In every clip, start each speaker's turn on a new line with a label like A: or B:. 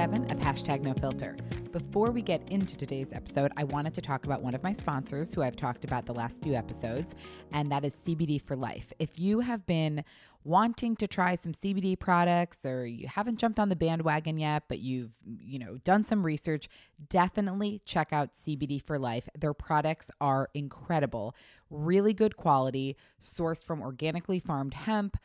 A: 7 of Hashtag No Filter. Before we get into today's episode, I wanted to talk about one of my sponsors who I've talked about the last few episodes, and that is CBD for Life. If you have been wanting to try some CBD products or you haven't jumped on the bandwagon yet, but you've, you know, done some research, definitely check out CBD for Life. Their products are incredible, really good quality, sourced from organically farmed hemp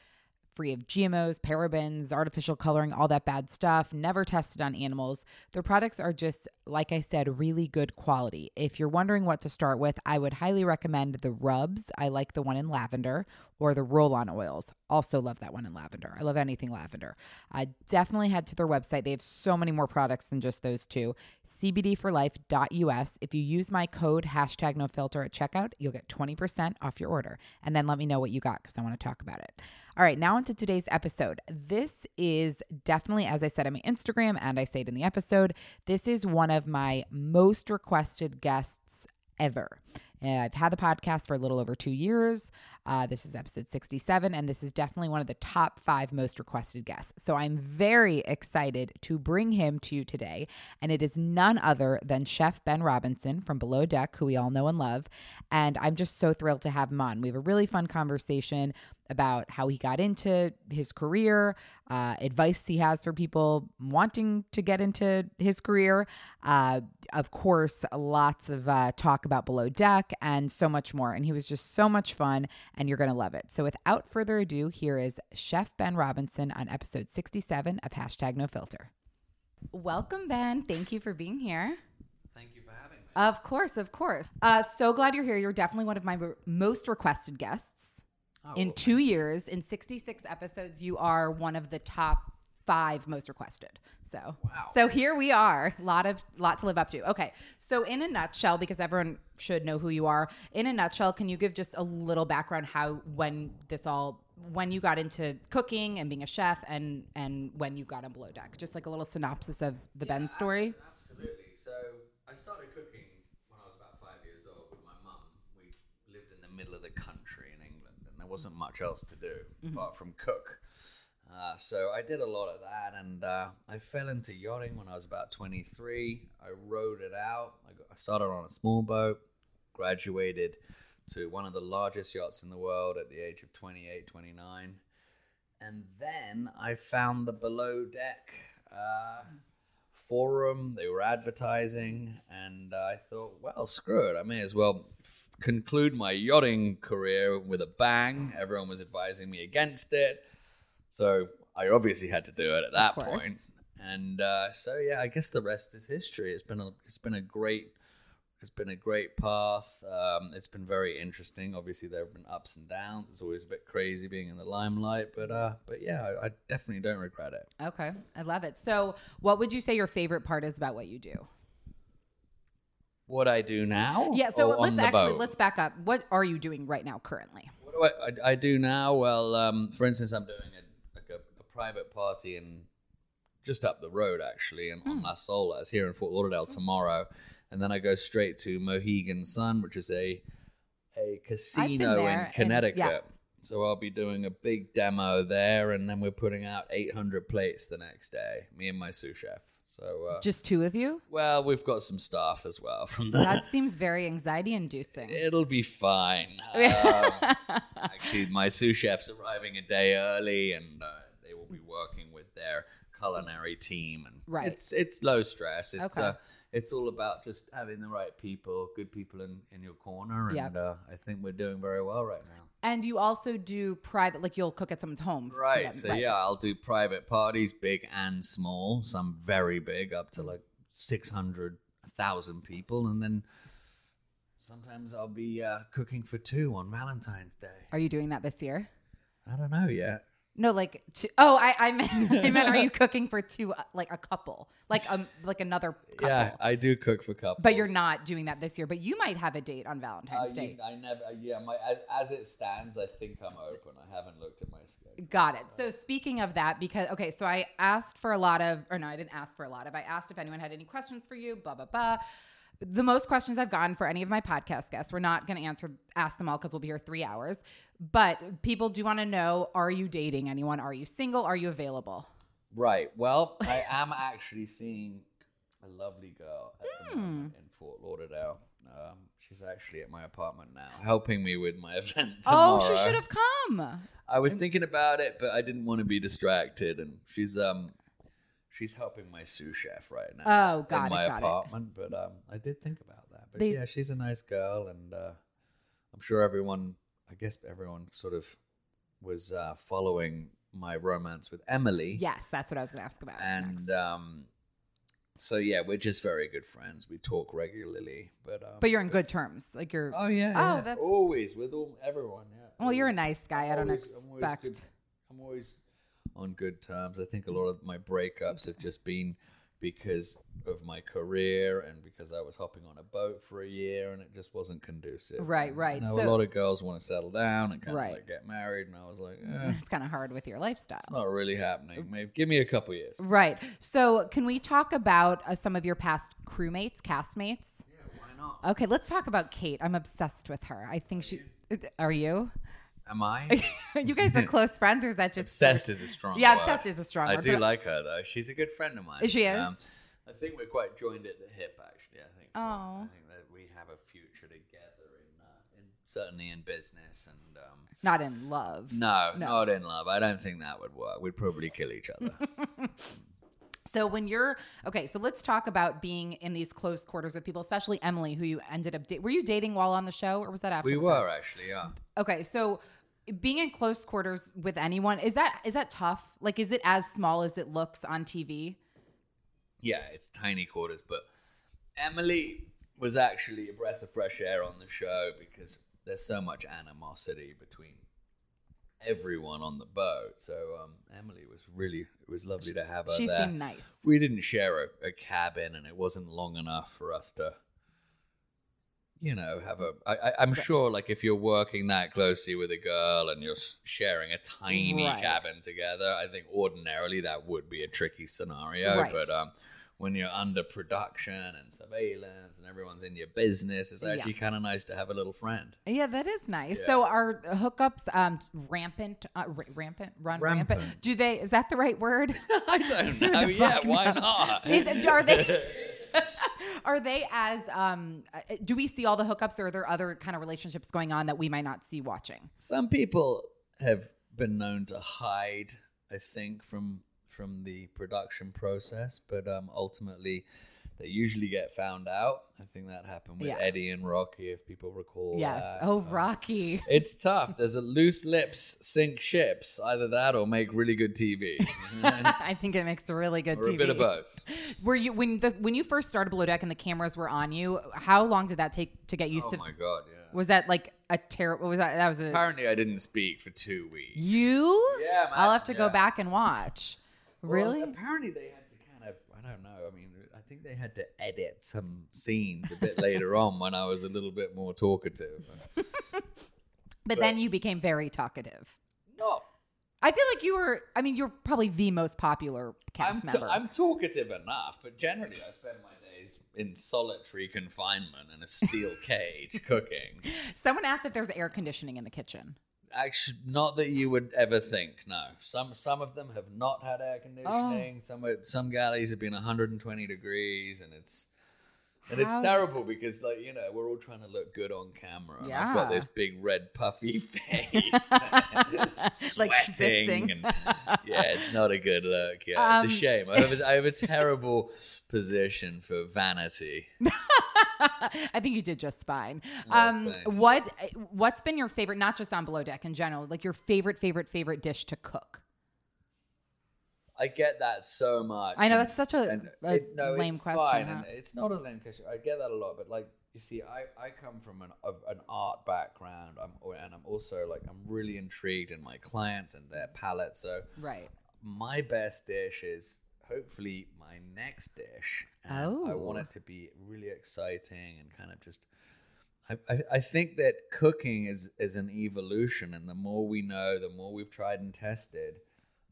A: free of GMOs, parabens, artificial coloring, all that bad stuff, never tested on animals. Their products are just, like I said, really good quality. If you're wondering what to start with, I would highly recommend the rubs. I like the one in lavender or the roll on oils. Also love that one in lavender. I love anything lavender. Uh, definitely head to their website. They have so many more products than just those two. CBDforlife.us. If you use my code hashtag no filter at checkout, you'll get 20% off your order. And then let me know what you got because I want to talk about it. All right, now into today's episode. This is definitely, as I said on my Instagram and I say it in the episode, this is one of my most requested guests ever. Uh, I've had the podcast for a little over two years. Uh, this is episode 67, and this is definitely one of the top five most requested guests. So I'm very excited to bring him to you today. And it is none other than Chef Ben Robinson from Below Deck, who we all know and love. And I'm just so thrilled to have him on. We have a really fun conversation about how he got into his career, uh, advice he has for people wanting to get into his career. Uh, of course, lots of uh, talk about Below Deck and so much more. And he was just so much fun, and you're going to love it. So, without further ado, here is Chef Ben Robinson on episode 67 of Hashtag No Filter. Welcome, Ben. Thank you for being here.
B: Thank you for having me.
A: Of course, of course. Uh, so glad you're here. You're definitely one of my most requested guests.
B: Oh,
A: in
B: well,
A: two years, in 66 episodes, you are one of the top five most requested. So,
B: Wow.
A: so here we are. A lot of lot to live up to. Okay, so in a nutshell, because everyone should know who you are. In a nutshell, can you give just a little background how when this all when you got into cooking and being a chef and and when you got on below deck just like a little synopsis of the ben story
B: abs- absolutely. So I started cooking when I was about five years old with my mum. We lived in the middle of the country in England, and there wasn't much else to do
A: Mm-hmm.
B: apart from cook. Uh, so I did a lot of that, and uh, I fell into yachting when I was about 23. I rode it out. I, got, I started on a small boat, graduated to one of the largest yachts in the world at the age of 28, 29. And then I found the below deck uh, forum. They were advertising, and I thought, well, screw it. I may as well f- conclude my yachting career with a bang. Everyone was advising me against it, so I obviously had to do it at that point. And uh, so, yeah, I guess the rest is history. It's been a it's been a great it's been a great path. Um, it's been very interesting. Obviously, there have been ups and downs. It's always a bit crazy being in the limelight, but uh, but yeah, I, I definitely don't regret it.
A: okay i love it so what would you say your favorite part is about what you do
B: What I do now?
A: yeah so let's actually
B: boat?
A: let's back up what are you doing right now currently
B: What do I, I, I do now? Well, um, for instance, I'm doing a private party in just up the road, actually, in,
A: Hmm.
B: on Las Olas here in Fort Lauderdale tomorrow, and then I go straight to Mohegan Sun, which is a a casino in
A: and-
B: Connecticut.
A: yeah.
B: So I'll be doing a big demo there, and then we're putting out 800 plates the next day. Me and my sous chef. So, uh,
A: Just two of you?
B: well, we've got some staff as well from that.
A: That seems very anxiety inducing.
B: It'll be fine. Um, actually, my sous chef's arriving a day early, and uh, will be working with their culinary team. And
A: Right.
B: it's it's low stress. It's
A: Okay.
B: uh, it's all about just having the right people, good people in in your corner, and
A: Yep.
B: uh, I think we're doing very well right now.
A: And you also do private, like you'll cook at someone's home.
B: Right. So yeah, I'll do private parties, big and small. Some very big, up to like 600, 1,000 people, and then sometimes I'll be uh, cooking for two on Valentine's Day.
A: Are you doing that this year?
B: I don't know yet.
A: No, like two, oh, I, I meant I meant are you cooking for two uh, like a couple, like um like another couple?
B: Yeah, I do cook for couples.
A: But you're not doing that this year. But you might have a date on
B: Uh,
A: Valentine's
B: you-
A: Day.
B: I never. Yeah, my as, as it stands, I think I'm open. I haven't looked at my schedule.
A: Got it. So speaking of that, because okay, so I asked for a lot of, or no, I didn't ask for a lot of. I asked if anyone had any questions for you. Blah blah blah. The most questions I've gotten for any of my podcast guests, we're not going to answer ask them all because we'll be here three hours. But people do want to know: Are you dating anyone? Are you single? Are you available?
B: Right. Well, I am actually seeing a lovely girl at the
A: Hmm.
B: moment in Fort Lauderdale. Um, she's actually at my apartment now, helping me with my event tomorrow.
A: Oh, she should have come.
B: I was thinking about it, but I didn't want to be distracted. And she's um, she's helping my sous chef right now.
A: Oh, got
B: in
A: it,
B: my
A: got it.
B: apartment. But um, I did think about that. But
A: They-
B: yeah, she's a nice girl, and uh, I'm sure everyone, I guess everyone sort of was uh, following my romance with Emily.
A: Yes, that's what I was going to ask about.
B: and um, so yeah, we're just very good friends. We talk regularly, but um,
A: but you're in good terms. Like you're.
B: Oh yeah,
A: Oh,
B: yeah.
A: that's-
B: always with all everyone. Yeah.
A: well, you're a nice guy.
B: I'm
A: I don't
B: always- I'm always
A: expect.
B: good- I'm always on good terms. I think a lot of my breakups have just been because of my career and because I was hopping on a boat for a year and it just wasn't conducive.
A: Right, right.
B: You know,
A: So-
B: a lot of girls want to settle down and kind
A: Right.
B: of like get married, and I was like, eh,
A: It's kind of hard with your lifestyle.
B: it's not really happening. Maybe give me a couple years.
A: Right. So, can we talk about uh, some of your past crewmates, castmates?
B: Yeah, why not?
A: Okay, let's talk about Kate. I'm obsessed with her. I think she. Are you?
B: Am I?
A: you guys are close friends, or is that just
B: Obsessed is a strong
A: Yeah,
B: word.
A: obsessed is a strong
B: I
A: word,
B: do like her though. She's a good friend of mine.
A: She is?
B: I think we're quite joined at the hip actually. I think.
A: Oh.
B: I think that we have a future together in, uh, in certainly in business and um,
A: not in love?
B: no,
A: No.
B: not in love. I don't think that would work. We'd probably kill each other.
A: So when you're okay, so let's talk about being in these close quarters with people, especially Emily, who you ended up. Da- were you dating while on the show, or was that after?
B: we were actually, yeah.
A: Okay, so being in close quarters with anyone is that is that tough? Like, is it as small as it looks on TV?
B: Yeah, it's tiny quarters, but Emily was actually a breath of fresh air on the show because there's so much animosity between everyone on the boat. So um, Emily was really it was lovely to have her
A: She
B: there.
A: seemed nice.
B: We didn't share a, a cabin, and it wasn't long enough for us to, you know, have a. I, I, I'm sure, like if you're working that closely with a girl and you're sharing a tiny
A: Right.
B: cabin together, I think ordinarily that would be a tricky scenario.
A: Right.
B: But um, when you're under production and surveillance and everyone's in your business, it's
A: Yeah.
B: actually kind of nice to have a little friend.
A: Yeah, that is nice.
B: Yeah.
A: So are hookups um rampant uh, ra- rampant run rampant.
B: Rampant.
A: Do they is that the right word?
B: I don't know. Yeah, why
A: no.
B: not?
A: Is- are they are they as um uh, do we see all the hookups or are there other kind of relationships going on that we might not see watching?
B: Some people have been known to hide, I think, from from the production process, but um, ultimately they usually get found out. I think that happened with
A: Yeah.
B: Eddie and Rocky, if people recall.
A: yes.
B: that.
A: Oh,
B: Um,
A: Rocky.
B: It's tough. There's a loose lips sink ships. Either that or make really good TV,
A: I think it makes a really good
B: or
A: TV.
B: a bit of both.
A: Were you when the when you first started Below Deck and the cameras were on you? How long did that take to get used
B: Oh
A: to?
B: Oh my god, yeah.
A: Was that like a terrible? Was that that was a
B: Apparently, I didn't speak for two weeks.
A: you?
B: Yeah, man.
A: I'll have to go back and watch.
B: Well,
A: Really?
B: apparently, they had to kind of, I don't know. I mean, I think they had to edit some scenes a bit later on when I was a little bit more talkative.
A: But then you became very talkative.
B: Not.
A: I feel like you were. I mean, you're probably the most popular
B: I'm,
A: cast
B: t-
A: member.
B: I'm talkative enough, but generally, I spend my days in solitary confinement in a steel cage cooking.
A: Someone asked if there's air conditioning in the kitchen.
B: Actually, not that you would ever think. No, some some of them have not had air conditioning. Oh. Some some galleys have been 120 degrees, and it's and it's terrible because like you know we're all trying to look good on camera. And I've got this big red puffy face, sweating, and yeah, it's not a good look. Yeah,
A: Um,
B: it's a shame. I have a, I have a terrible position for vanity.
A: I think you did just fine.
B: Oh,
A: Um, what what's been your favorite, not just on below deck in general, like your favorite, favorite, favorite dish to cook?
B: I get that so much.
A: I know that's such a, a
B: it- no,
A: lame
B: it's
A: question.
B: Fine,
A: huh?
B: it's not a lame question. I get that a lot, but like you see, I, I come from an of an art background. I'm and I'm also like I'm really intrigued in my clients and their palate. So
A: Right.
B: my best dish is hopefully my next dish. And I want
A: Oh.
B: it to be really exciting and kind of just. I, I, I think that cooking is, is an evolution, and the more we know, the more we've tried and tested,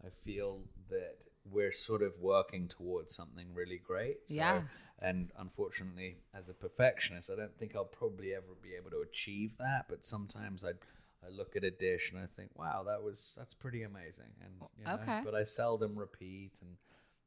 B: I feel that we're sort of working towards something really great. So,
A: Yeah.
B: And unfortunately, as a perfectionist, I don't think I'll probably ever be able to achieve that. But sometimes I I look at a dish and I think, wow, that was that's pretty amazing. And you know,
A: Okay.
B: but I seldom repeat, and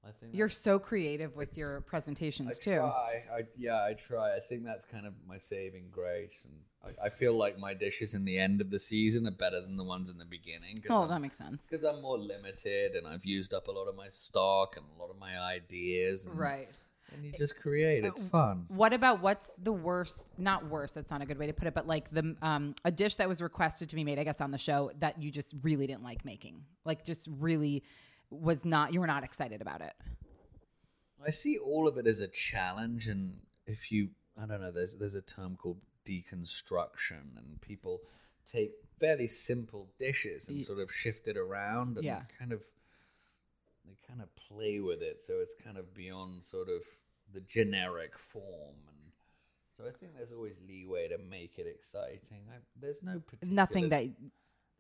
B: I think
A: You're so creative with your
B: I
A: presentations too.
B: I try. I yeah, I try. I think that's kind of my saving grace, and I, I feel like my dishes in the end of the season are better than the ones in the beginning.
A: Oh, that makes sense.
B: because I'm more limited, and I've used up a lot of my stock and a lot of my ideas. And,
A: Right.
B: And you just create. It's
A: Uh,
B: fun.
A: What about what's the worst? Not worst. That's not a good way to put it. But like the um, a dish that was requested to be made, I guess, on the show that you just really didn't like making. Like, just really was not. You were not excited about it.
B: I see all of it as a challenge, and if you, I don't know, there's there's a term called deconstruction, and people take fairly simple dishes and sort of shift it around, and
A: Yeah.
B: kind of they kind of play with it, so it's kind of beyond sort of the generic form, and so I think there's always leeway to make it exciting. I, there's no particular,
A: Nothing that.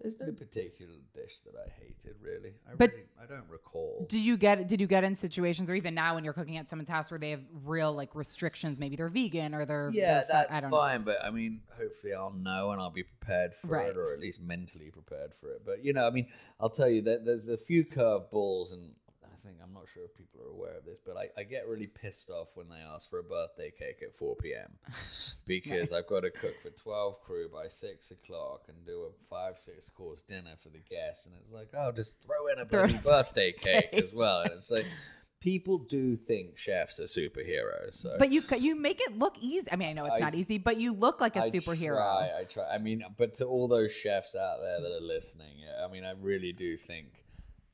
B: There's no particular dish that I hated really. I
A: But-
B: really, I don't recall.
A: Do you get? Did you get in situations, or even now when you're cooking at someone's house, where they have real like restrictions? Maybe they're vegan or they're
B: Yeah,
A: they're
B: that's
A: I don't know.
B: fine. But I mean, hopefully, I'll know and I'll be prepared for
A: Right.
B: it, or at least mentally prepared for it. But you know, I mean, I'll tell you that there's a few curve balls, and I think I'm not sure if people are aware of this, but I, I get really pissed off when they ask for a birthday cake at 4 p.m. because I've got to cook for 12 crew by six o'clock and do a five six course dinner for the guests, and it's like, oh, just throw in a bloody birthday cake as well, and it's like. People do think chefs are superheroes, so
A: But you you make it look easy. I mean, I know it's
B: I-
A: not easy, but you look like a
B: I
A: superhero.
B: I try, I try. I mean, but to all those chefs out there that are listening, I mean, I really do think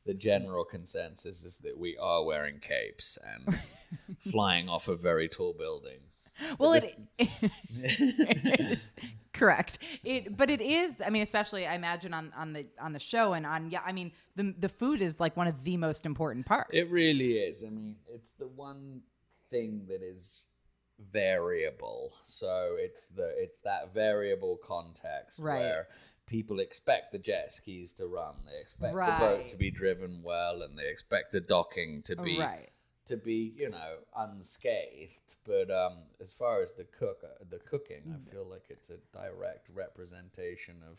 B: the general consensus is that we are wearing capes and flying off of very tall buildings.
A: Well,
B: But
A: it, it is correct. It, but it is. I mean, especially I imagine on on the on the show and on yeah. I mean, the the food is like one of the most important parts.
B: It really is. I mean, it's the one thing that is variable. So it's the it's that variable context
A: Right.
B: where people expect the jet skis to run, they expect the boat to be driven well, and they expect the docking to be
A: right.
B: to be you know unscathed. But um, as far as the cook, uh, the cooking,
A: Mm.
B: I feel like it's a direct representation of.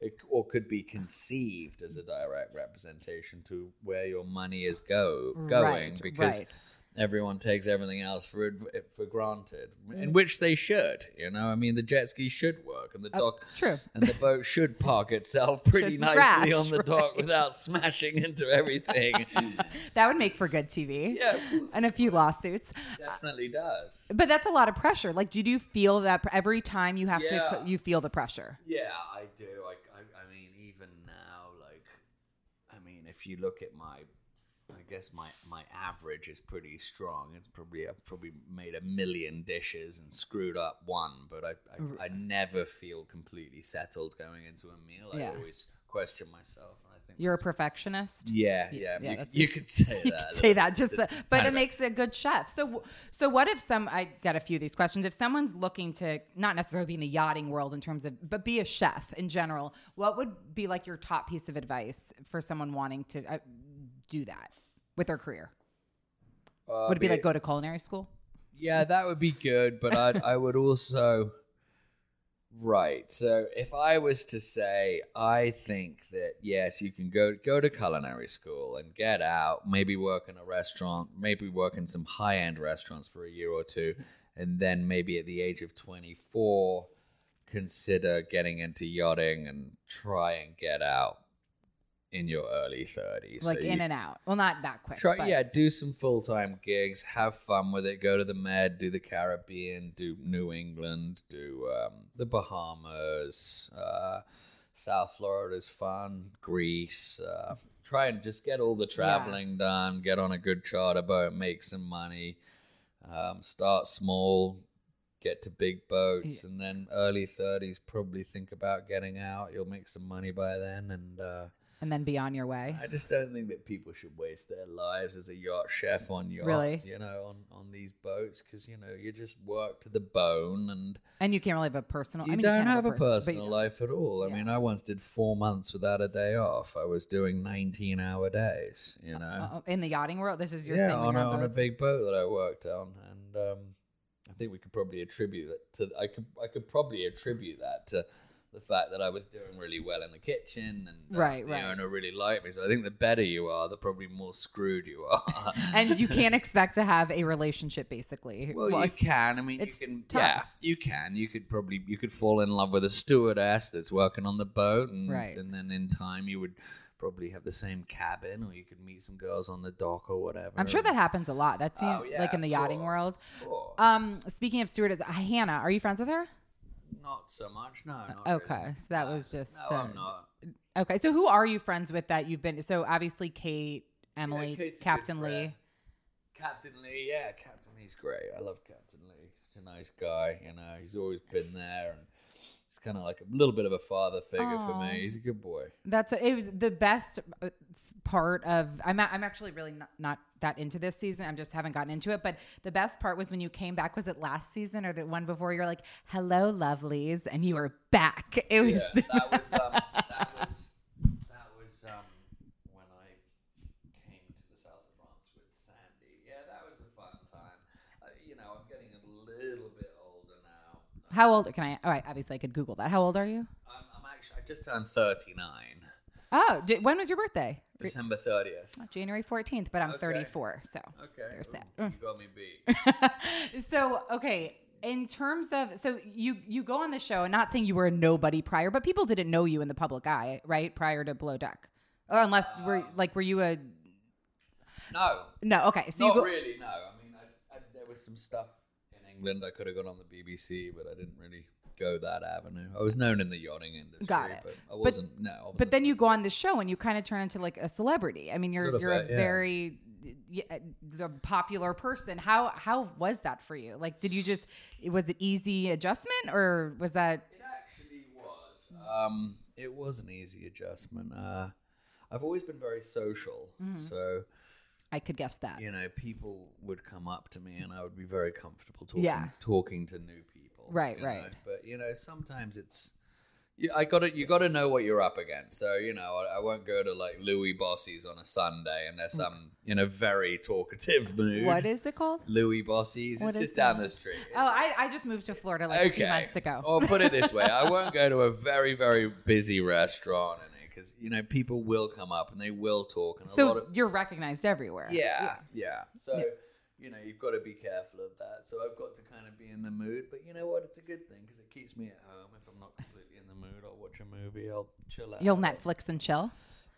B: It, or could be conceived as a direct representation to where your money is go going
A: Right,
B: because
A: right.
B: Everyone takes everything else for for granted,
A: Mm.
B: in which they should. You know, I mean, the jet ski should work, and the dock,
A: true.
B: and the boat should park itself pretty
A: Should
B: nicely
A: crash,
B: on the dock
A: right.
B: without smashing into everything.
A: That would make for good TV.
B: yeah,
A: And a few lawsuits.
B: definitely does.
A: But that's a lot of pressure. Like, do you feel that every time you have to,
B: Yeah.
A: co- you feel the pressure?
B: Yeah, I do. I, I, I mean, even now, like, I mean, if you look at my, guess my my average is pretty strong. It's probably I've probably made a million dishes and screwed up one, but I I, I never feel completely settled going into a meal. I always question myself, I think
A: You're a perfectionist.
B: yeah,
A: Yeah,
B: yeah.
A: yeah,
B: you, you could say that.
A: could say that just,
B: Just- just
A: but it makes a good chef. So, so what if some? I got a few of these questions. If someone's looking to not necessarily be in the yachting world in terms of, but be a chef in general, what would be like your top piece of advice for someone wanting to uh, do that with their career?
B: Uh,
A: Would it be like go to culinary school?
B: Yeah, that would be good, but I'd, I would also Right. So if I was to say, I think that yes, you can go go to culinary school and get out, maybe work in a restaurant, maybe work in some high end restaurants for a year or two, and then maybe at the age of twenty four, consider getting into yachting and try and get out in your early thirties.
A: like in and out. Well, not that quick.
B: Try,
A: but-
B: yeah, do some full time gigs, have fun with it. Go to the Med, do the Caribbean, do New England, do um, the Bahamas, uh, South Florida's fun, Greece. Uh, try and just get all the traveling done. Get on a good charter boat, make some money. Um, start small, get to big boats, and then early thirties. Probably think about getting out. You'll make some money by then, and. Uh,
A: and then be on your way.
B: I just don't think that people should waste their lives as a yacht chef on yachts,
A: Really?
B: you know, on, on these boats because you know you just work to the bone and
A: And you can't really have a personal.
B: you
A: I mean,
B: don't
A: you can
B: have a
A: person-
B: personal
A: you-
B: life at all. I
A: Yeah.
B: mean, I once did four months without a day off. I was doing nineteen hour days, you know.
A: Uh, in the yachting world, this is your
B: yeah,
A: thing.
B: on a, on a big boat that I worked on, and um, I think we could probably attribute that to. I could I could probably attribute that to the fact that I was doing really well in the kitchen, and uh,
A: Right,
B: the
A: right.
B: owner really liked me. So I think the better you are, the probably more screwed you are.
A: and you can't expect to have a relationship, basically.
B: Well, you can. I mean,
A: it's
B: you can.
A: tough.
B: Yeah, you can. You could probably you could fall in love with a stewardess that's working on the boat, and
A: Right.
B: and then in time you would probably have the same cabin, or you could meet some girls on the dock or whatever.
A: I'm sure that happens a lot. That's
B: Oh, yeah,
A: like in the yachting
B: course.
A: world.
B: Course.
A: Um, speaking of stewardess, Hannah, are you friends with her?
B: Not so much, no. Not
A: Okay,
B: really.
A: so that
B: No,
A: was just,
B: No,
A: uh,
B: I'm not.
A: Okay, so who are you friends with that you've been? So obviously Kate, Emily,
B: good
A: Captain. Lee.
B: Captain Lee, yeah, Captain Lee's great. I love Captain Lee. He's such a nice guy, you know. He's always been there, and kind of like a little bit of a father figure for me. He's a good boy.
A: That's it was the best uh, part of. I'm a- I'm actually really not, not that into this season. I'm just haven't gotten into it. But the best part was when you came back. Was it last season or the one before? You're like, "Hello, lovelies," and you were back. It was.
B: Yeah, that was um, that was that was um, when I came to the south of France with Sandy. Yeah, that was a fun time. Uh, you know, I'm getting a little bit older now.
A: How old can I? All right, obviously I could Google that. How old are you?
B: I'm, I'm actually I just turned 39,
A: Oh, di- when was your birthday?
B: December 30th.
A: January 14th, but I'm
B: Okay.
A: 34. So
B: Okay,
A: there's that.
B: you got me beat.
A: so okay in terms of so you you go on the show and not saying you were a nobody prior but people didn't know you in the public eye right prior to below deck or unless were um, like were you a
B: No,
A: no okay so
B: not
A: you go
B: really. No, I mean, I, I, there was some stuff England I could have gone on the BBC, but I didn't really go that avenue. I was known in the yachting industry,
A: Got it.
B: but I wasn't. no, I wasn't.
A: but then you go on the show and you kind of turn into like a celebrity i mean you're
B: Little
A: you're a
B: yeah.
A: very y- the popular person how how was that for you like did you just was it easy adjustment or was that
B: It actually was. Um, it was an easy adjustment. Uh, I've always been very social,
A: Mm-hmm.
B: so
A: i could guess that
B: you know, people would come up to me, and I would be very comfortable talking
A: Yeah.
B: talking to new people.
A: Right,
B: you know.
A: right.
B: But you know, sometimes it's. You, I got to You got to know what you're up against. So you know, I, I won't go to like Louie Bossi's on a Sunday unless I'm in a very talkative mood.
A: Mm. what is it called
B: Louie Bossi's?
A: What
B: It's just down the street.
A: oh I, I just moved to florida like a few months ago
B: Or put it this way, I won't go to a very, very busy restaurant because you know people will come up and they will talk and a lot
A: So
B: of
A: you're recognized everywhere.
B: yeah, yeah. So you know you've got to be careful of that. So I've got to kind of be in the mood, but you know what? It's a good thing because it keeps me at home. If I'm not completely in the mood, I'll watch a movie. I'll chill out.
A: You'll Netflix and chill.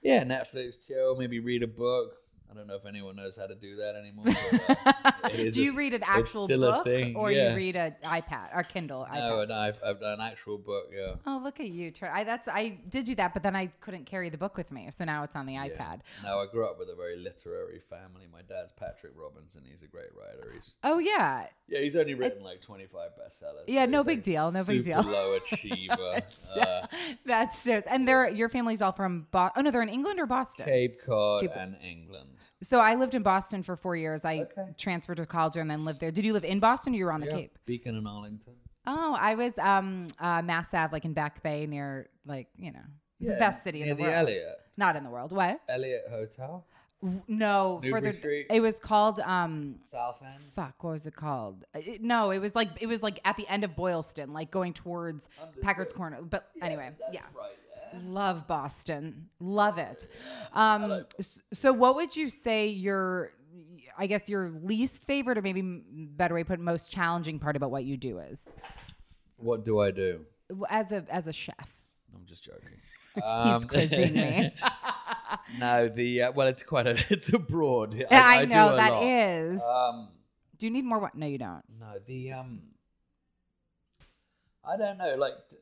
B: Yeah, Netflix, chill. Maybe read a book. I don't know if anyone knows how to do that anymore. but, uh, it is
A: Do you
B: a-
A: read an actual book
B: thing,
A: or
B: yeah.
A: you read an iPad or Kindle?
B: No,
A: iPad?
B: and I've, I've done an actual book. Yeah.
A: Oh, look at you! Tur- I that's I did do that, but then I couldn't carry the book with me, so now it's on the
B: Yeah.
A: iPad.
B: No, I grew up with a very literary family. My dad's Patrick Robinson. He's a great writer. He's
A: Oh yeah,
B: yeah, he's only written like twenty five bestsellers.
A: Yeah,
B: so
A: no big
B: like,
A: deal, no big
B: super
A: deal.
B: Low achiever. uh,
A: that's so. And they're your family's all from Bo- Oh no, they're in England or Boston.
B: Cape Cod
A: Cape-
B: and England.
A: So I lived in Boston for four years. I transferred to college and then lived there. Did you live in Boston or you were on the
B: Yeah,
A: Cape?
B: Beacon and Arlington.
A: Oh, I was um uh Mass Ave, like in Back Bay near like, you know, the best city in
B: near
A: the
B: the
A: world.
B: Eliot.
A: Not in the world. What?
B: Eliot Hotel.
A: No,
B: Newbury
A: further.
B: Street?
A: It was called um.
B: South End.
A: Fuck, what was it called? Uh, It- no, it was like it was like at the end of Boylston, like going towards Packard's Corner. But anyway, yeah.
B: Right.
A: Love Boston. Love it. Um, so, what would you say your, I guess, your least favorite, or maybe better way to put it, most challenging part about what you do is
B: What do I do?
A: as a as a chef?
B: I'm just joking.
A: He's
B: Um,
A: quizzing me.
B: no, the uh, well, it's quite a it's a broad.
A: I,
B: do
A: know
B: a
A: that
B: lot.
A: is.
B: Um,
A: do you need more? What? No, you don't.
B: no, the um, I don't know. Like, t-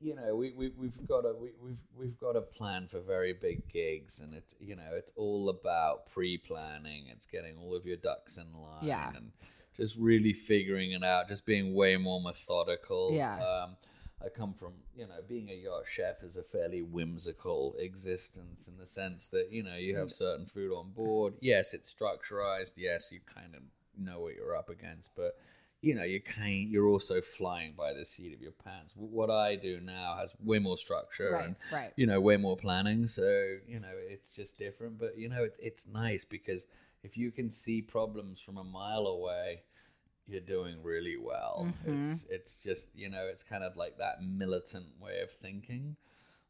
B: you know, we we we've got a we, we've we've got a plan for very big gigs, and it's you know it's all about pre-planning. It's getting all of your ducks in line.
A: Yeah.
B: And just really figuring it out. Just being way more methodical.
A: Yeah.
B: Um, I come from, you know, being a yacht chef is a fairly whimsical existence in the sense that, you know, you have certain food on board. Yes, it's structurized. Yes, you kind of know what you're up against, but you know, you kind you're also flying by the seat of your pants. What I do now has way more structure
A: Right,
B: and
A: right.
B: you know, way more planning. So, you know, it's just different, but you know, it's it's nice because if you can see problems from a mile away, you're doing really well.
A: Mm-hmm.
B: It's it's just you know it's kind of like that militant way of thinking,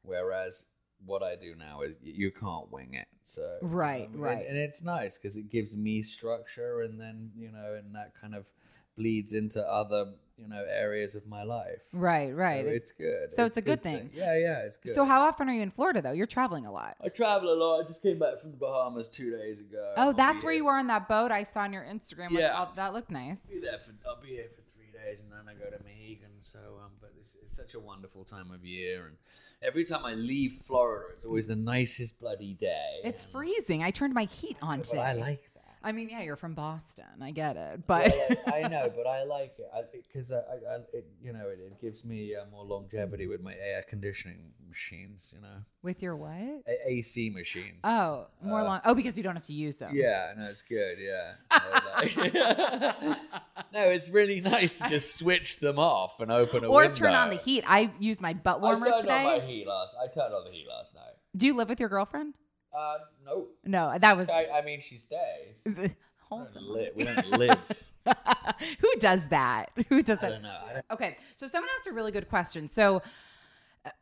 B: whereas what I do now is you can't wing it. So
A: Right,
B: and-
A: right.
B: and it's nice because it gives me structure, and then you know, and that kind of bleeds into other you know areas of my life.
A: Right, right.
B: So it's good.
A: So it's a good thing.
B: Yeah, yeah, it's good.
A: so, how often are you in Florida though? You're traveling a lot.
B: I travel a lot. I just came back from the Bahamas two days ago.
A: Oh,
B: I'll
A: that's where
B: here-
A: you were on that boat I saw on your Instagram. Like,
B: Yeah.
A: oh, that looked nice.
B: I'll be there for I'll be here for three days and then I go to Mohegan. So um, but it's, it's such a wonderful time of year and every time I leave Florida, it's always the nicest bloody day.
A: It's freezing. I turned my heat on today.
B: I like that.
A: I mean, yeah, you're from Boston. I get it, but
B: Yeah, like, I know, but I like it because I, I, I, it, you know, it, it gives me uh, more longevity with my air conditioning machines. You know,
A: with your what?
B: A- AC machines.
A: Oh, more
B: Uh,
A: long. Oh, because you don't have to use them.
B: Yeah, no, it's good. Yeah. So, like- no, it's really nice to just switch them off and open a
A: Or
B: window.
A: turn on the heat. I used my butt warmer
B: I turned
A: today.
B: on my heat last. I turned on the heat last night.
A: Do you live with your girlfriend?
B: Uh, no.
A: No, that was.
B: I, I mean, she stays. We
A: Hold
B: don't
A: on.
B: We don't live.
A: Who does that? Who does
B: I
A: that?
B: don't know. I don't,
A: Okay, so someone asked a really good question. So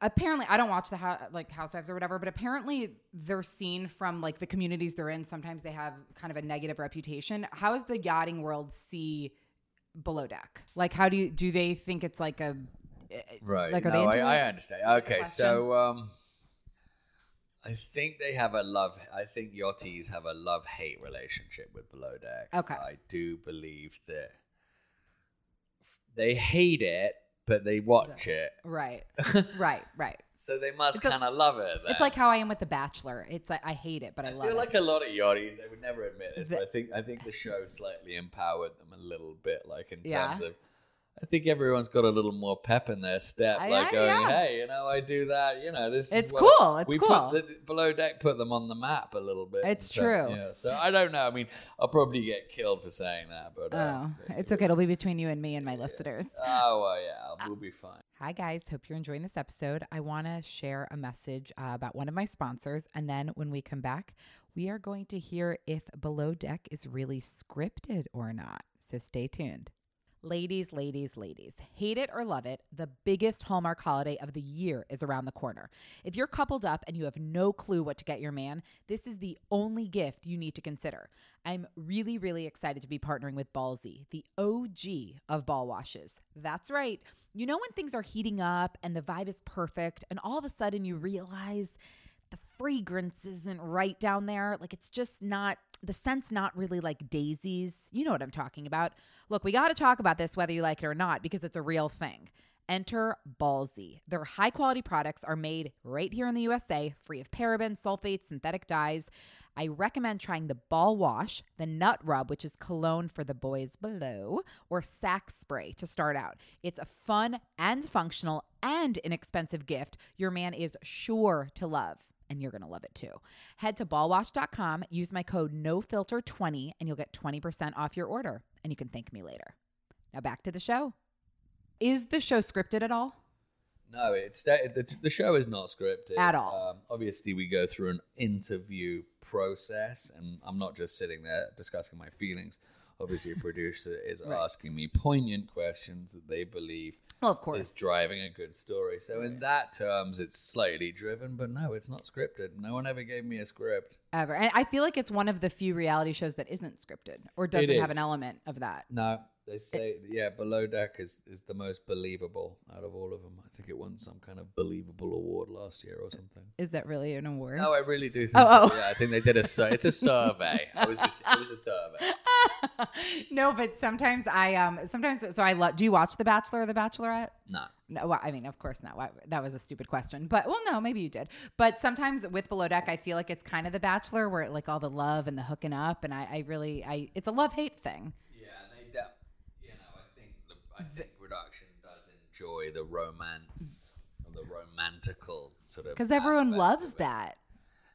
A: apparently, I don't watch the like Housewives or whatever, but apparently they're seen from like the communities they're in. Sometimes they have kind of a negative reputation. How does the yachting world see below deck? Like, how do you do they think it's like a
B: right.
A: Like, are
B: no,
A: they
B: I. I understand. Okay, so um, I think they have a love. I think yachties have a love hate relationship with Below Deck.
A: Okay.
B: I do believe that they hate it, but they watch it,
A: right, right, right?
B: so they must kind of love it.
A: It's like how I am with The Bachelor. It's like I hate it, but I,
B: I
A: love
B: feel
A: it.
B: like a lot of yachties, they would never admit this, but I think I think the show slightly empowered them a little bit, like in
A: Yeah.
B: terms of. I think everyone's got a little more pep in their step,
A: I-
B: like
A: I-
B: going,
A: yeah.
B: "Hey, you know, I do that. You know, this
A: It's
B: is
A: cool, it's
B: we
A: cool.
B: Put the, below deck put them on the map a little bit.
A: It's
B: So,
A: true.
B: Yeah, so I don't know. I mean, I'll probably get killed for saying that, but uh,
A: oh, it's okay. It'll be between you and me and my listeners.
B: Oh well, yeah, we'll be fine.
A: Hi, guys. Hope you're enjoying this episode. I want to share a message uh, about one of my sponsors. And then when we come back, we are going to hear if Below Deck is really scripted or not. So stay tuned. Ladies, ladies, ladies, hate it or love it, the biggest Hallmark holiday of the year is around the corner. If you're coupled up and you have no clue what to get your man, this is the only gift you need to consider. I'm really, really excited to be partnering with Ballsy, the OG of ball washes. That's right. You know when things are heating up and the vibe is perfect, and all of a sudden you realize the fragrance isn't right down there. Like it's just not the scent's not really like daisies. You know what I'm talking about. Look, we got to talk about this whether you like it or not because it's a real thing. Enter Ballsy. Their high quality products are made right here in the USA, free of parabens, sulfates, synthetic dyes. I recommend trying the ball wash, the nut rub, which is cologne for the boys below, or sack spray to start out. It's a fun and functional and inexpensive gift your man is sure to love and you're going to love it too. Head to ballwash.com, use my code NOFILTER20 and you'll get 20% off your order and you can thank me later. Now back to the show. Is the show scripted at all?
B: No, it's the, the show is not scripted
A: At all.
B: Um, obviously, we go through an interview process, and I'm not just sitting there discussing my feelings. Obviously, a producer is asking me poignant questions that they believe
A: Well, of
B: is
A: course.
B: driving a good story. So, in that terms, it's slightly driven, but no, it's not scripted. No one ever gave me a script.
A: Ever. And I feel like it's one of the few reality shows that isn't scripted or doesn't have
B: is.
A: an element of that.
B: No, they say yeah, Below Deck is is the most believable out of all of them. I think it won some kind of believable award last year or something.
A: Is that really an award?
B: No, I really do think.
A: Oh,
B: so.
A: oh.
B: Yeah, I think they did a. Sur- it's a survey. I was just. It was a survey.
A: no, but sometimes I um sometimes so I love. Do you watch The Bachelor or The Bachelorette?
B: No.
A: No, well, I mean, of course not. That was a stupid question, but well, no, maybe you did. But sometimes with Below Deck, I feel like it's kind of The Bachelor, where like all the love and the hooking up, and I, I really, I it's a love hate thing.
B: Yeah, they. De- you know, I think the, I think production does enjoy the romance, the romantical sort of.
A: Because everyone
B: aspect
A: loves
B: of it.
A: that.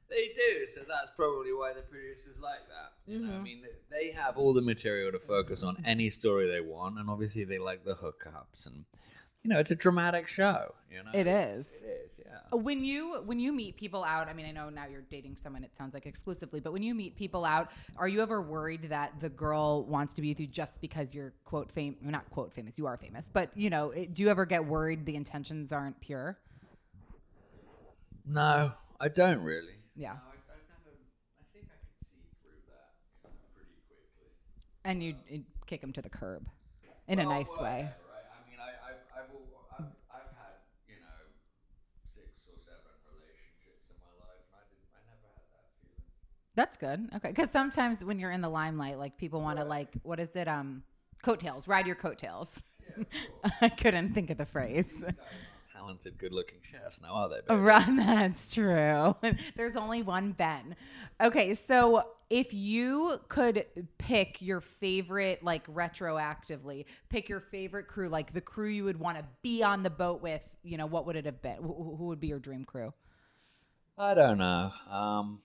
B: They do, so that's probably why the producers like that. You
A: Mm-hmm.
B: know, I mean, they have all the material to focus on any story they want, and obviously they like the hookups, and you know, it's a dramatic show. You know,
A: it is.
B: It is. yeah.
A: When you when you meet people out, I mean, I know now you're dating someone. It sounds like exclusively, but when you meet people out, are you ever worried that the girl wants to be with you just because you're quote fame, not quote famous, you are famous, but you know, it, do you ever get worried the intentions aren't pure?
B: No, I don't really.
A: Yeah.
B: No, I, never. I think I could see through that you know, pretty quickly.
A: And you would kick them to the curb in a nice
B: well,
A: way.
B: yeah, right. I mean, I, I've, I've, al- I've, I've had, you know, six or seven relationships in my life, and I didn't, I never had that feeling.
A: That's good. Okay, because sometimes when you're in the limelight, like people want to like, what is it? Um, coattails. Ride your coattails. I couldn't think of the phrase.
B: Talented, good-looking chefs now, are they? baby?
A: Right, that's true. There's only one Ben. Okay, so if you could pick your favorite, like retroactively, pick your favorite crew, like the crew you would want to be on the boat with, you know, what would it have been? Who who would be your dream crew?
B: I don't know. Um,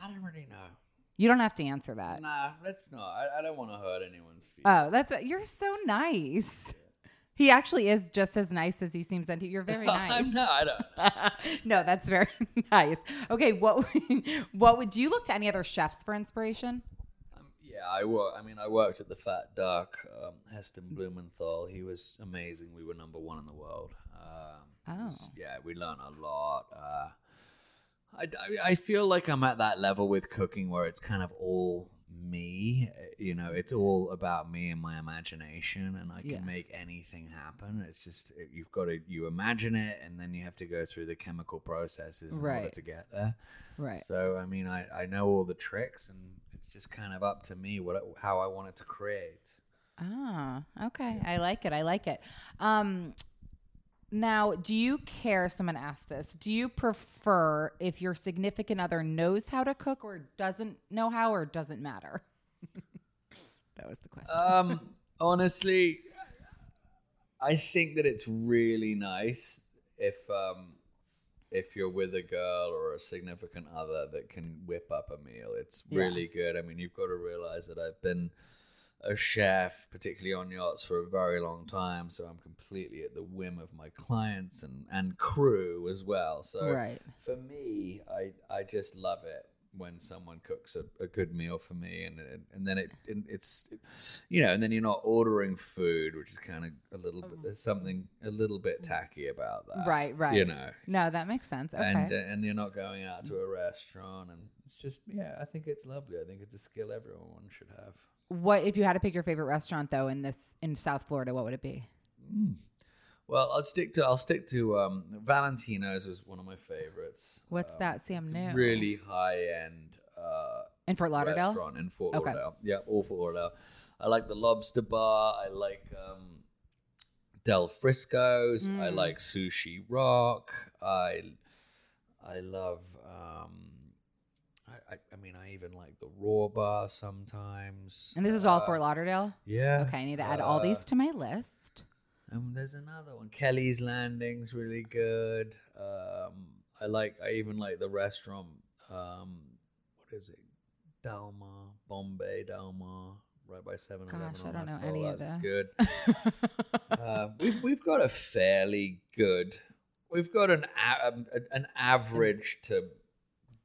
B: I don't really know.
A: You don't have to answer that.
B: Nah, let's not. I, I don't want to hurt anyone's feelings.
A: Oh, that's you're so nice. He actually is just as nice as he seems. And you're very nice.
B: I'm not.
A: No, that's very nice. Okay, what what would do you look to any other chefs for inspiration?
B: Um, yeah, I work. I mean, I worked at the Fat Duck. Um, Heston Blumenthal. He was amazing. We were number one in the world. Um, was- yeah, we learned a lot. Uh, I, I feel like I'm at that level with cooking where it's kind of all me. You know, it's all about me and my imagination, and I can
A: Yeah.
B: make anything happen. It's just you've got to you imagine it, and then you have to go through the chemical processes in order to get there.
A: Right.
B: So I mean, I, I know all the tricks, and it's just kind of up to me what how I want it to create.
A: Ah, okay. I like it. I like it. Um, now, do you care? Someone asked this. Do you prefer if your significant other knows how to cook or doesn't know how or doesn't matter? that was the question.
B: Um, honestly, I think that it's really nice if um if you're with a girl or a significant other that can whip up a meal. It's
A: Yeah.
B: really good. I mean, you've got to realize that I've been a chef, particularly on yachts, for a very long time. So I'm completely at the whim of my clients and, and crew as well. So
A: Right.
B: for me, I, I just love it when someone cooks a, a good meal for me and and, and then it and it's you know and then you're not ordering food which is kind of a little bit there's something a little bit tacky about that
A: Right, right.
B: you know
A: no, that makes sense. Okay.
B: and uh, and you're not going out to a restaurant and it's just yeah i think it's lovely i think it's a skill everyone should have
A: what if you had to pick your favorite restaurant though in this in South Florida? What would it be?
B: well i'll stick to i'll stick to um valentino's was one of my favorites
A: What's
B: Um,
A: that?
B: It's
A: new.
B: really high end uh
A: in Fort Lauderdale.
B: restaurant in Fort
A: Okay.
B: Lauderdale. Yeah, all Fort Lauderdale. I like the Lobster Bar. I like um, Del Frisco's. I
A: Mm.
B: like Sushi Rock. I I love. Um, I, I I mean, I even like the Raw Bar sometimes.
A: And this is all
B: Uh,
A: Fort Lauderdale.
B: Yeah.
A: Okay, I need to add all these
B: Uh,
A: to my list.
B: um, there's another one. Kelly's Landing's really good. Um, I like. I even like the restaurant. Um, what is it? Dalmar, Bombay Dalmar right by 7-Eleven
A: Gosh, I don't know any of
B: That's
A: this.
B: good. uh, we've we've got a fairly good. We've got an a, um, an average to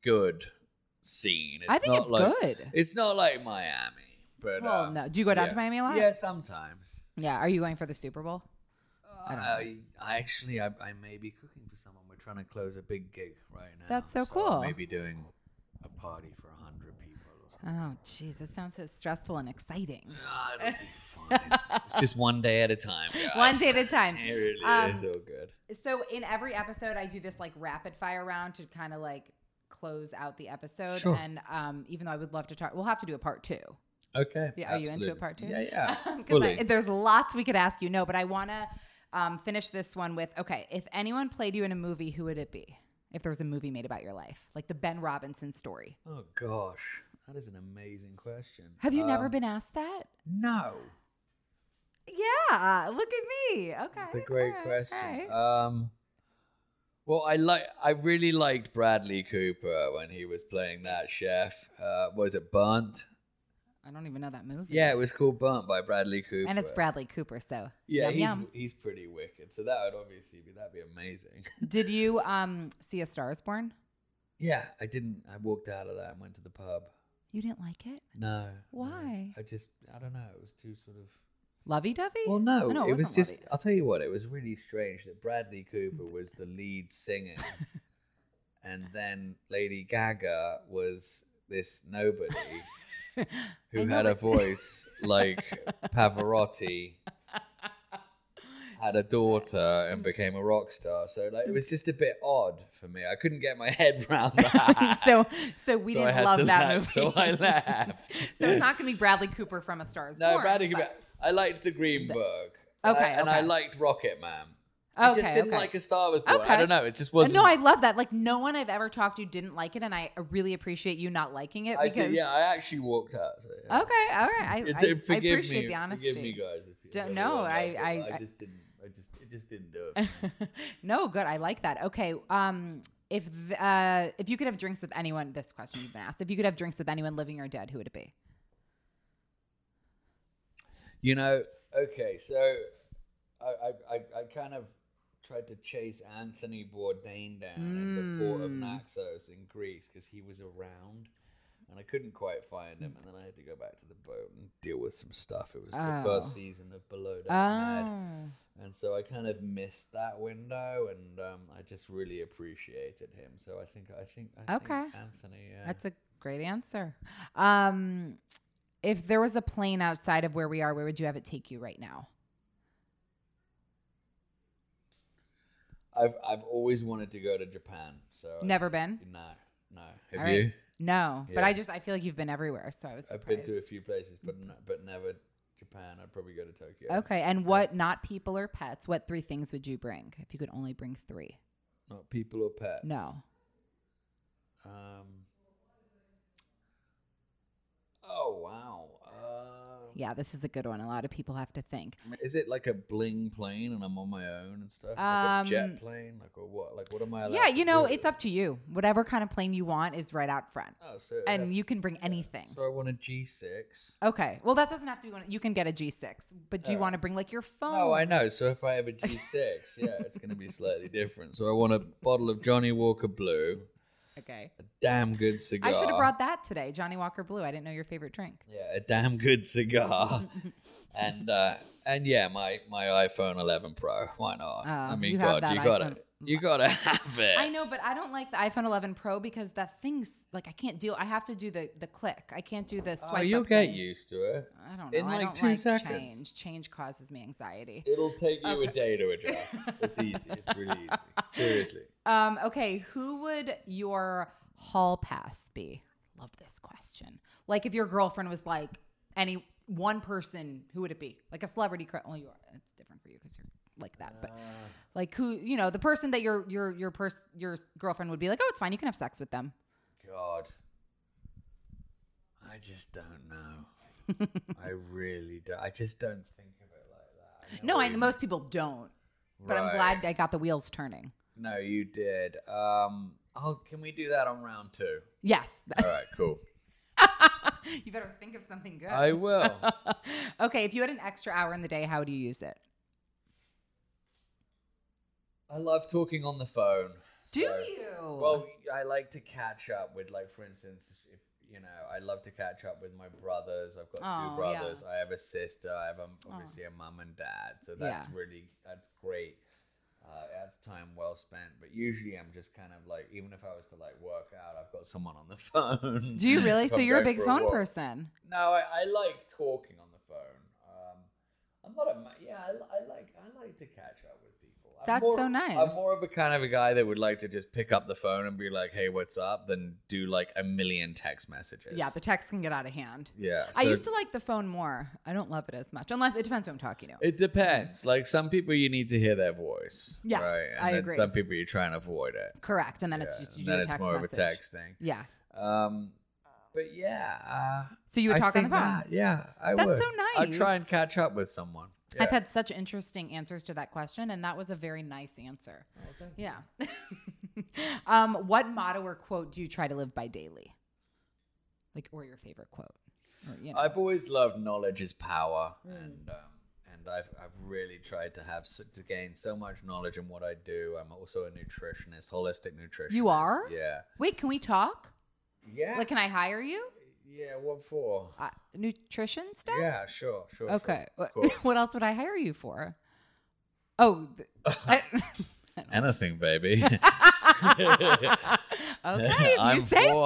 B: good scene. It's
A: I think
B: not
A: it's
B: like,
A: good.
B: It's not like Miami, but
A: well,
B: um,
A: no. Do you go down
B: yeah.
A: to Miami a lot?
B: Yeah, sometimes.
A: Yeah. Are you going for the Super Bowl? don't.
B: I, I actually, I, I may be cooking for someone. We're trying to close a big gig right now.
A: That's so
B: I
A: cool.
B: may be doing a party for a hundred people or something.
A: Oh, jeez, that sounds so stressful and exciting.
B: Ah, it'll be fine. it's just one day at a time.
A: One day at a time.
B: It really
A: Um,
B: is all good.
A: So in every episode, I do this like rapid fire round to kind of like close out the episode.
B: Sure.
A: And um, even though I would love to talk, we'll have to do a part two.
B: Okay.
A: Yeah, are you into a part two?
B: Yeah, yeah. fully.
A: I- there's lots we could ask you. No, but I want to um, finish this one with okay. If anyone played you in a movie, who would it be? If there was a movie made about your life, like the Ben Robinson story.
B: oh gosh, that is an amazing question.
A: Have you never
B: Um,
A: been asked that?
B: No.
A: Yeah, look at me. Okay,
B: It's a great
A: right,
B: question.
A: right.
B: Um, well, I like. I really liked Bradley Cooper when he was playing that chef. Uh, was it Burnt?
A: I don't even know that movie.
B: Yeah, it was called Burnt by Bradley Cooper.
A: and it's Bradley Cooper. So
B: Yeah,
A: yum,
B: he's
A: yum.
B: he's pretty wicked. So that would obviously be that'd be amazing.
A: Did you um see A Star Is Born?
B: yeah, I didn't. I walked out of that and went to the pub.
A: You didn't like it?
B: No. no.
A: Why?
B: I just I don't know. It was too sort of.
A: Lovey dovey?
B: Well, no,
A: Oh, no,
B: it, was
A: wasn't
B: just.
A: lovey-dovey.
B: I'll tell you what. It was really strange that Bradley Cooper was the lead singer, and then Lady Gaga was this nobody who had a voice like Pavarotti. Had a daughter and became a rock star, so like it was just a bit odd for me. I couldn't get my head around that.
A: so so we
B: So
A: didn't love that
B: laugh,
A: movie.
B: so I laughed.
A: so it's not gonna be Bradley Cooper from A Star Is
B: No,
A: Born.
B: Bradley
A: but-
B: Cooper. I liked the Greenberg. And I-
A: Okay,
B: and I liked Rocket Man. I
A: Okay,
B: just didn't
A: okay.
B: like A Star Was Born. I don't know. It just wasn't.
A: No, I love that. Like no one I've ever talked to didn't like it, and I really appreciate you not liking it
B: I
A: because.
B: did, yeah, I actually walked out. So, yeah.
A: Okay, all right. I,
B: It
A: I, I appreciate
B: me,
A: the honesty.
B: Forgive me, guys. If you,
A: Don't- no, I- I- I-
B: just didn't. I just, it just didn't do it.
A: no, good. I like that. Okay. Um, if uh, if you could have drinks with anyone, this question you've been asked. If you could have drinks with anyone, living or dead, who would it be?
B: You know, okay, so I, I, I, kind of tried to chase Anthony Bourdain down in the port of
A: Mm.
B: Naxos in Greece because he was around, and I couldn't quite find him, and then I had to go back to the boat and deal with some stuff. It was the
A: Oh.
B: first season of Below Deck
A: Oh,
B: and so I kind of missed that window, and um, I just really appreciated him. So I think, I think, I
A: Okay.
B: think Anthony. Yeah.
A: that's a great answer. Um, if there was a plane outside of where we are, where would you have it take you right now?
B: I've I've always wanted to go to Japan. So I-
A: Never been.
B: No, no. Have
A: right.
B: you?
A: No, but I just I feel like you've been everywhere, so I was.
B: I've been to a few places, but n- but never Japan. I'd probably go to Tokyo.
A: Okay, and what not people or pets? What three things would you bring if you could only bring three?
B: Not people or pets.
A: No.
B: Um. Oh wow. Uh,
A: Yeah, this is a good one. A lot of people have to think.
B: is it like a bling plane and I'm on my own and stuff? like
A: Um,
B: a jet plane? Like or what? Like what am I allowed
A: Yeah,
B: to
A: you know,
B: do?
A: it's up to you. Whatever kind of plane you want is right out front,
B: Oh, so
A: and you can bring anything.
B: So I want a G6.
A: Okay, well that doesn't have to be one. You can get a G6, but do you
B: Oh.
A: want to bring like your phone?
B: Oh, I know. So if I have a G6, yeah, it's going to be slightly different. So I want a bottle of Johnnie Walker Blue,
A: Okay,
B: a damn good cigar.
A: I should have brought that today. Johnnie Walker Blue. I didn't know your favorite drink.
B: Yeah, a damn good cigar, and uh, and yeah, my my iPhone 11 Pro. Why not?
A: Oh,
B: I mean,
A: you
B: God, you got
A: iPhone.
B: to you got to have it.
A: I know, but I don't like the iPhone 11 Pro because that thing's like I can't deal. I have to do the the click. I can't do the swipe.
B: Oh, you'll get
A: thing.
B: used to it.
A: I don't know.
B: in
A: I
B: like two
A: like
B: seconds.
A: Change. Change causes me anxiety.
B: It'll take you
A: Okay.
B: a day to adjust. it's easy. It's really easy. Seriously.
A: Um, okay, who would your hall pass be? Love this question. Like if your girlfriend was like any one person, who would it be? Like a celebrity. Well, you are. It's different for you because you're like that. But
B: Uh,
A: like who, you know, the person that your your your pers- your girlfriend would be like, oh, it's fine. You can have sex with them.
B: God. I just don't know. I really don't. I just don't think of it like that. know
A: No, I
B: you
A: most people don't. But I'm glad I got the wheels turning.
B: No, you did. Um, oh, can we do that on round two?
A: Yes.
B: All right, cool.
A: you better think of something good.
B: I will.
A: okay, if you had an extra hour in the day, how would you use it?
B: I love talking on the phone.
A: Do
B: So-
A: you?
B: Well, I like to catch up with, like, for instance, if you know, I love to catch up with my brothers. I've got
A: Oh,
B: two brothers.
A: yeah.
B: I have a sister. I have um obviously a mum and dad. So that's
A: Yeah.
B: really that's great. Uh, that's time well spent. But usually, I'm just kind of like, even if I was to like work out, I've got someone on the phone.
A: Do you really? So you're a big phone
B: walk.
A: person.
B: No, I, I like talking on the phone. Um, I'm not a yeah. I, I like I like to catch up with people. I'm
A: That's
B: more-
A: so nice.
B: I'm more of a kind of a guy that would like to just pick up the phone and be like, "Hey, what's up?" than do like a million text messages.
A: Yeah, the text can get out of hand.
B: yeah.
A: I used to like the phone more. I don't love it as much, unless it depends who I'm talking to.
B: It depends. Like some people, you need to hear their voice.
A: Yes,
B: right? And
A: I
B: then
A: agree.
B: some people, you try and avoid it.
A: Correct, and then it's
B: Yeah,
A: just you
B: then it's
A: text
B: more of a text thing.
A: Yeah.
B: Um, but yeah. Uh,
A: So you would
B: I
A: talk on the phone.
B: that- yeah, I
A: That's
B: would.
A: so nice.
B: I'd try and catch up with someone.
A: I've had such interesting answers to that question, and that was a very nice answer. yeah. um, what motto or quote do you try to live by daily? Like, or your favorite quote? Or, you know.
B: I've always loved knowledge is power,
A: Mm.
B: and um, and I've I've really tried to have to gain so much knowledge in what I do. I'm also a nutritionist, holistic nutritionist.
A: You are?
B: Yeah.
A: Wait, can we talk?
B: Yeah.
A: Like, can I hire you?
B: Yeah. What for?
A: Uh, nutrition stuff?
B: Yeah. Sure. Sure.
A: Okay.
B: Sure. Of
A: Wha-
B: course.
A: what else would I hire you for? Oh, th- I-
B: Anything, baby.
A: okay, if you
B: I'm
A: say so.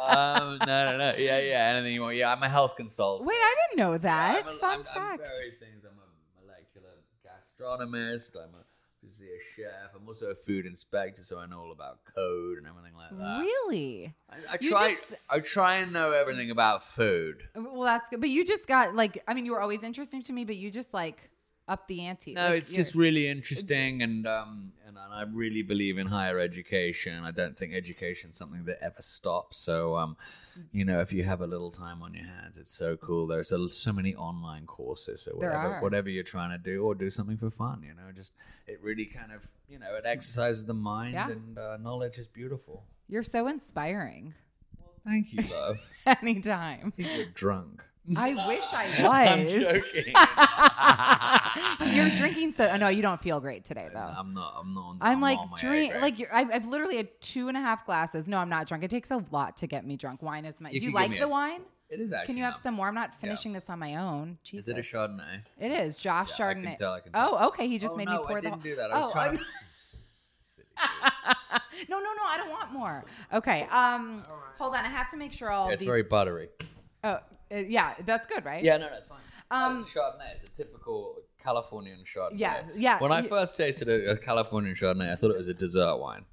B: um, no, no, no. Yeah, yeah. Anything you want. Yeah, I'm a health consultant.
A: Wait, I didn't know that.
B: I'm a,
A: Fun
B: I'm, I'm
A: fact.
B: various things. I'm a molecular gastronomist. I'm a, obviously a chef. I'm also a food inspector, so I know all about code and everything like that.
A: Really?
B: I, I
A: You
B: try.
A: just-
B: I try and know everything about food.
A: Well, that's good. But you just got like, I mean, you were always interesting to me, but you just like up the ante.
B: No,
A: Like,
B: it's just really interesting, and um, and I really believe in higher education. I don't think education's something that ever stops. So, um, you know, if you have a little time on your hands, it's so cool. There's a, so many online courses, or whatever, whatever you're trying to do, or do something for fun. You know, just it really kind of, you know, it exercises the mind,
A: Yeah.
B: and uh, knowledge is beautiful.
A: You're so inspiring.
B: Thank you, love.
A: Anytime.
B: I think you're drunk.
A: I wish I was.
B: I'm joking.
A: You're drinking so. No, you don't feel great today though.
B: I'm not. I'm not.
A: I'm like
B: my A
A: drink like you're, I've, I've literally had two and a half glasses. No, I'm not drunk. It takes a lot to get me drunk. Wine is my.
B: You
A: do you like the
B: a-
A: wine?
B: It is actually.
A: Can you have some more? I'm not finishing this on my own.
B: Is it a Chardonnay?
A: It is Josh
B: Yeah, I
A: Chardonnay.
B: can tell, I can tell.
A: Oh, okay. He just
B: Oh,
A: made
B: no,
A: me pour
B: I
A: the.
B: didn't do that. I was
A: oh,
B: trying
A: I'm-
B: to.
A: No, no, no. I don't want more. Okay. Um, hold on. I have to make sure all
B: Yeah, it's
A: these.
B: very buttery.
A: Oh, uh, yeah. That's good, right?
B: Yeah, no, that's fine.
A: Um,
B: it's a Chardonnay. It's a typical Californian Chardonnay.
A: Yeah, yeah,
B: When I first tasted a, a Californian Chardonnay, I thought it was a dessert wine.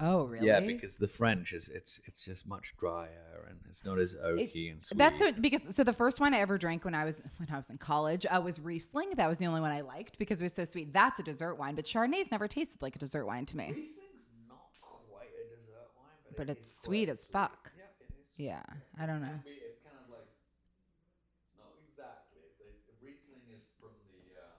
A: Oh, really?
B: Yeah, because the French is it's it's just much drier and it's not as oaky and sweet.
A: That's what because so the first one I ever drank when I was when I was in college uh, was Riesling. That was the only one I liked because it was so sweet. That's a dessert wine, but Chardonnay's never tasted like a dessert wine to me.
B: Riesling's not quite a dessert wine, but,
A: But
B: it
A: it's
B: is
A: sweet
B: quite
A: as fuck.
B: Yeah, it is.
A: Yeah, I don't know.
B: Can be- It's kind of like it's not exactly. The, the Riesling is from the. Uh,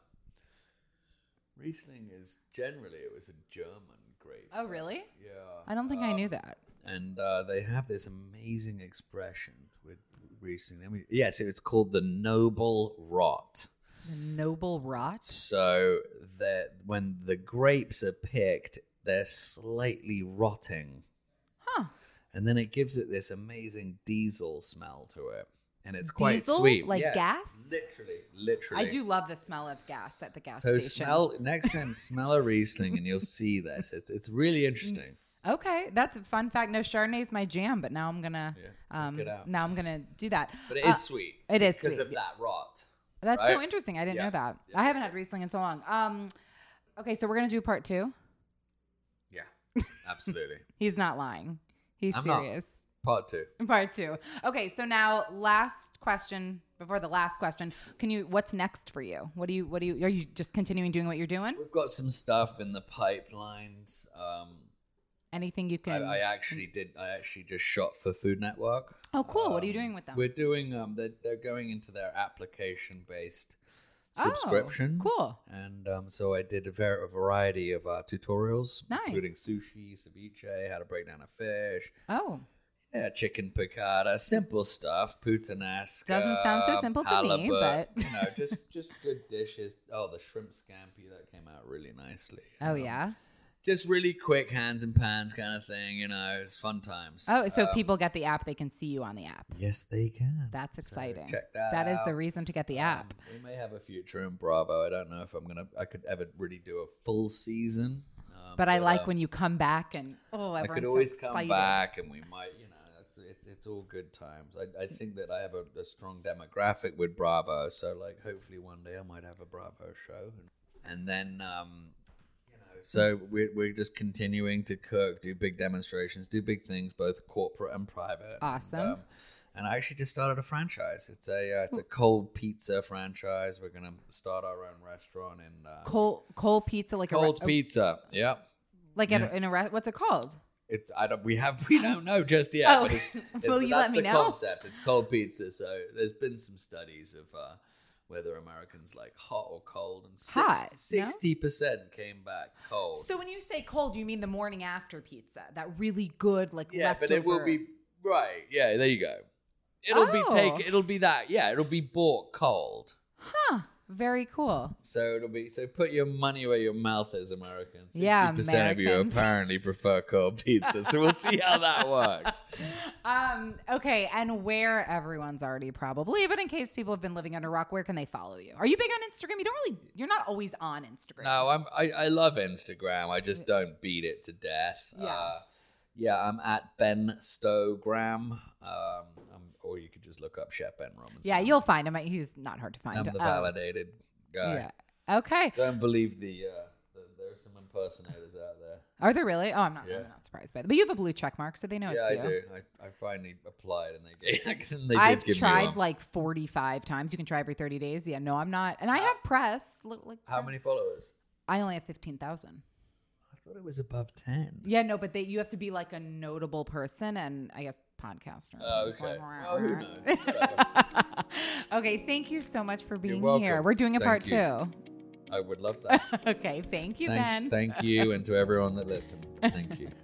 B: Riesling is generally it was a German grape.
A: Oh, really?
B: Yeah.
A: I don't think I knew
B: Um,
A: that.
B: And uh, they have this amazing expression with Riesling. I mean, yes, it's called the noble rot.
A: The noble rot.
B: So that when the grapes are picked, they're slightly rotting
A: Huh.
B: and then it gives it this amazing diesel smell to it, and it's quite
A: Diesel?
B: sweet,
A: Like
B: Yeah,
A: gas?
B: Literally, literally.
A: I do love the smell of gas at the gas
B: So
A: station.
B: smell next time, smell a Riesling, and you'll see this. It's it's really interesting.
A: Okay, that's a fun fact. No, Chardonnay's my jam, but now I'm gonna
B: Yeah,
A: um now I'm gonna do that.
B: But it is Uh, sweet.
A: it is
B: because
A: sweet.
B: of that rot.
A: That's so interesting. I didn't
B: Yeah.
A: know that. I haven't had Riesling in so long. Um, okay, so we're gonna do part two.
B: Yeah, absolutely.
A: He's not lying. He's
B: I'm not. Part two.
A: Part two. Okay, so now last question before the last question. Can you? What's next for you? What do you? What do you? Are you just continuing doing what you're doing?
B: We've got some stuff in the pipelines. Um,
A: Anything you can?
B: I actually did. I actually just shot for Food Network.
A: oh, cool. what are you
B: Um,
A: doing with them?
B: We're doing. Um, they're, they're going into their application-based subscription.
A: Oh,
B: subscription.
A: cool.
B: And um, so I did a, ver- a variety of uh, tutorials,
A: Nice.
B: including sushi, ceviche, how to break down a fish.
A: Oh,
B: Yeah, chicken piccata, simple stuff, puttanesca.
A: Doesn't sound so simple to me, but-
B: you know, just just good dishes. Oh, the shrimp scampi that came out really nicely.
A: Oh
B: Um,
A: yeah.
B: just really quick hands and pans kind of thing. You know, it's fun times.
A: Oh, so
B: Um,
A: people get the app, they can see you on the app.
B: Yes, they can.
A: That's
B: So
A: exciting.
B: check that.
A: That is the reason to get the
B: Um,
A: app.
B: we may have a future in Bravo. I don't know if I'm gonna. I could ever really do a full season. Um,
A: But I like
B: uh,
A: when you come back and oh,
B: I could
A: so
B: always come back, and we might, you it's it's, all good times. I, I think that I have a, a strong demographic with Bravo, so like hopefully one day I might have a Bravo show, and, and then um, you know, so we're we're just continuing to cook, do big demonstrations, do big things, both corporate and private.
A: Awesome.
B: And, um, and I actually just started a franchise. It's a uh, it's a cold pizza franchise. We're gonna start our own restaurant in uh,
A: Cold cold pizza like
B: cold
A: a re-
B: pizza. Yeah.
A: like
B: Yeah.
A: a, in a re- what's it called?
B: It's I don't we have we don't know just yet.
A: Oh,
B: but it's, it's
A: will you let me
B: the
A: know?
B: concept. It's cold pizza. So there's been some studies of uh, whether Americans like hot or cold, and
A: Hot,
B: sixty percent came back cold.
A: So when you say cold, you mean the morning after pizza, that really good like
B: yeah,
A: leftover.
B: but it will be right. Yeah, there you go. It'll be
A: Oh.
B: take. It'll be that. Yeah, it'll be bought cold.
A: Huh. Very cool.
B: So it'll be so put your money where your mouth is, Americans.
A: Yeah,
B: percent of you apparently prefer cold pizza. So we'll see how that works.
A: Um, okay, and where everyone's already probably, but in case people have been living under rock, where can they follow you? Are you big on Instagram? You don't really you're not always on Instagram.
B: No, I'm I, I love Instagram. I just don't beat it to death.
A: Yeah.
B: Uh, yeah, I'm at Ben Stogram. Um, I'm, or you could just look up Chef Ben Robinson.
A: Yeah, you'll find him. He's not hard to find.
B: I'm the
A: Um,
B: validated guy.
A: Yeah. Okay.
B: Don't believe the, uh, the there are some impersonators out there.
A: Are there really? Oh, I'm not.
B: Yeah.
A: I'm not surprised by that. But you have a blue check mark, so they know
B: yeah,
A: it's
B: I
A: you.
B: do. I, I finally applied and they gave. and they
A: I've tried like 45 times. You can try every 30 days. Yeah, no, I'm not. And I have press. Look, like
B: How many followers?
A: I only have 15,000.
B: I thought it was above ten.
A: Yeah, no, but they you have to be like a notable person and I guess podcaster.
B: Oh,
A: So it's
B: okay. Oh, who knows?
A: Okay, thank you so much for being
B: welcome.
A: here. We're doing a part
B: Thank
A: two.
B: I would love that.
A: okay, thank you,
B: Thanks,
A: Ben.
B: thank you, and to everyone that listened. Thank you.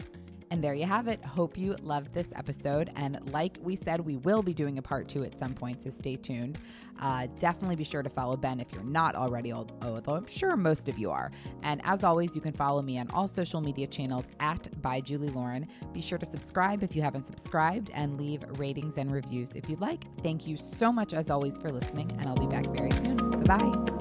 A: And there you have it. Hope you loved this episode. And like we said, we will be doing a part two at some point, so stay tuned. Uh, definitely be sure to follow Ben if you're not already, al- although I'm sure most of you are. And as always, you can follow me on all social media channels at by Julie Lauren. Be sure to subscribe if you haven't subscribed and leave ratings and reviews if you'd like. Thank you so much, as always, for listening, and I'll be back very soon. Bye bye.